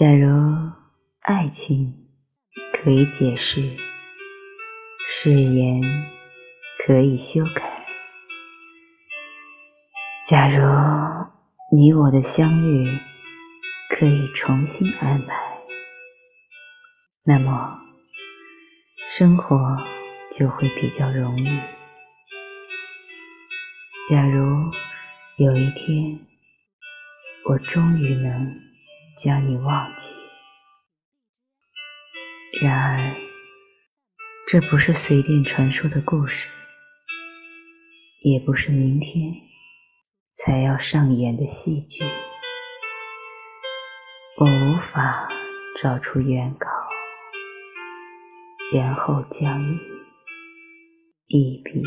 假如爱情可以解释，誓言可以修改，假如你我的相遇可以重新安排，那么生活就会比较容易。假如有一天我终于能。将你忘记。然而，这不是随便传说的故事，也不是明天才要上演的戏剧。我无法找出原稿，然后将你一笔。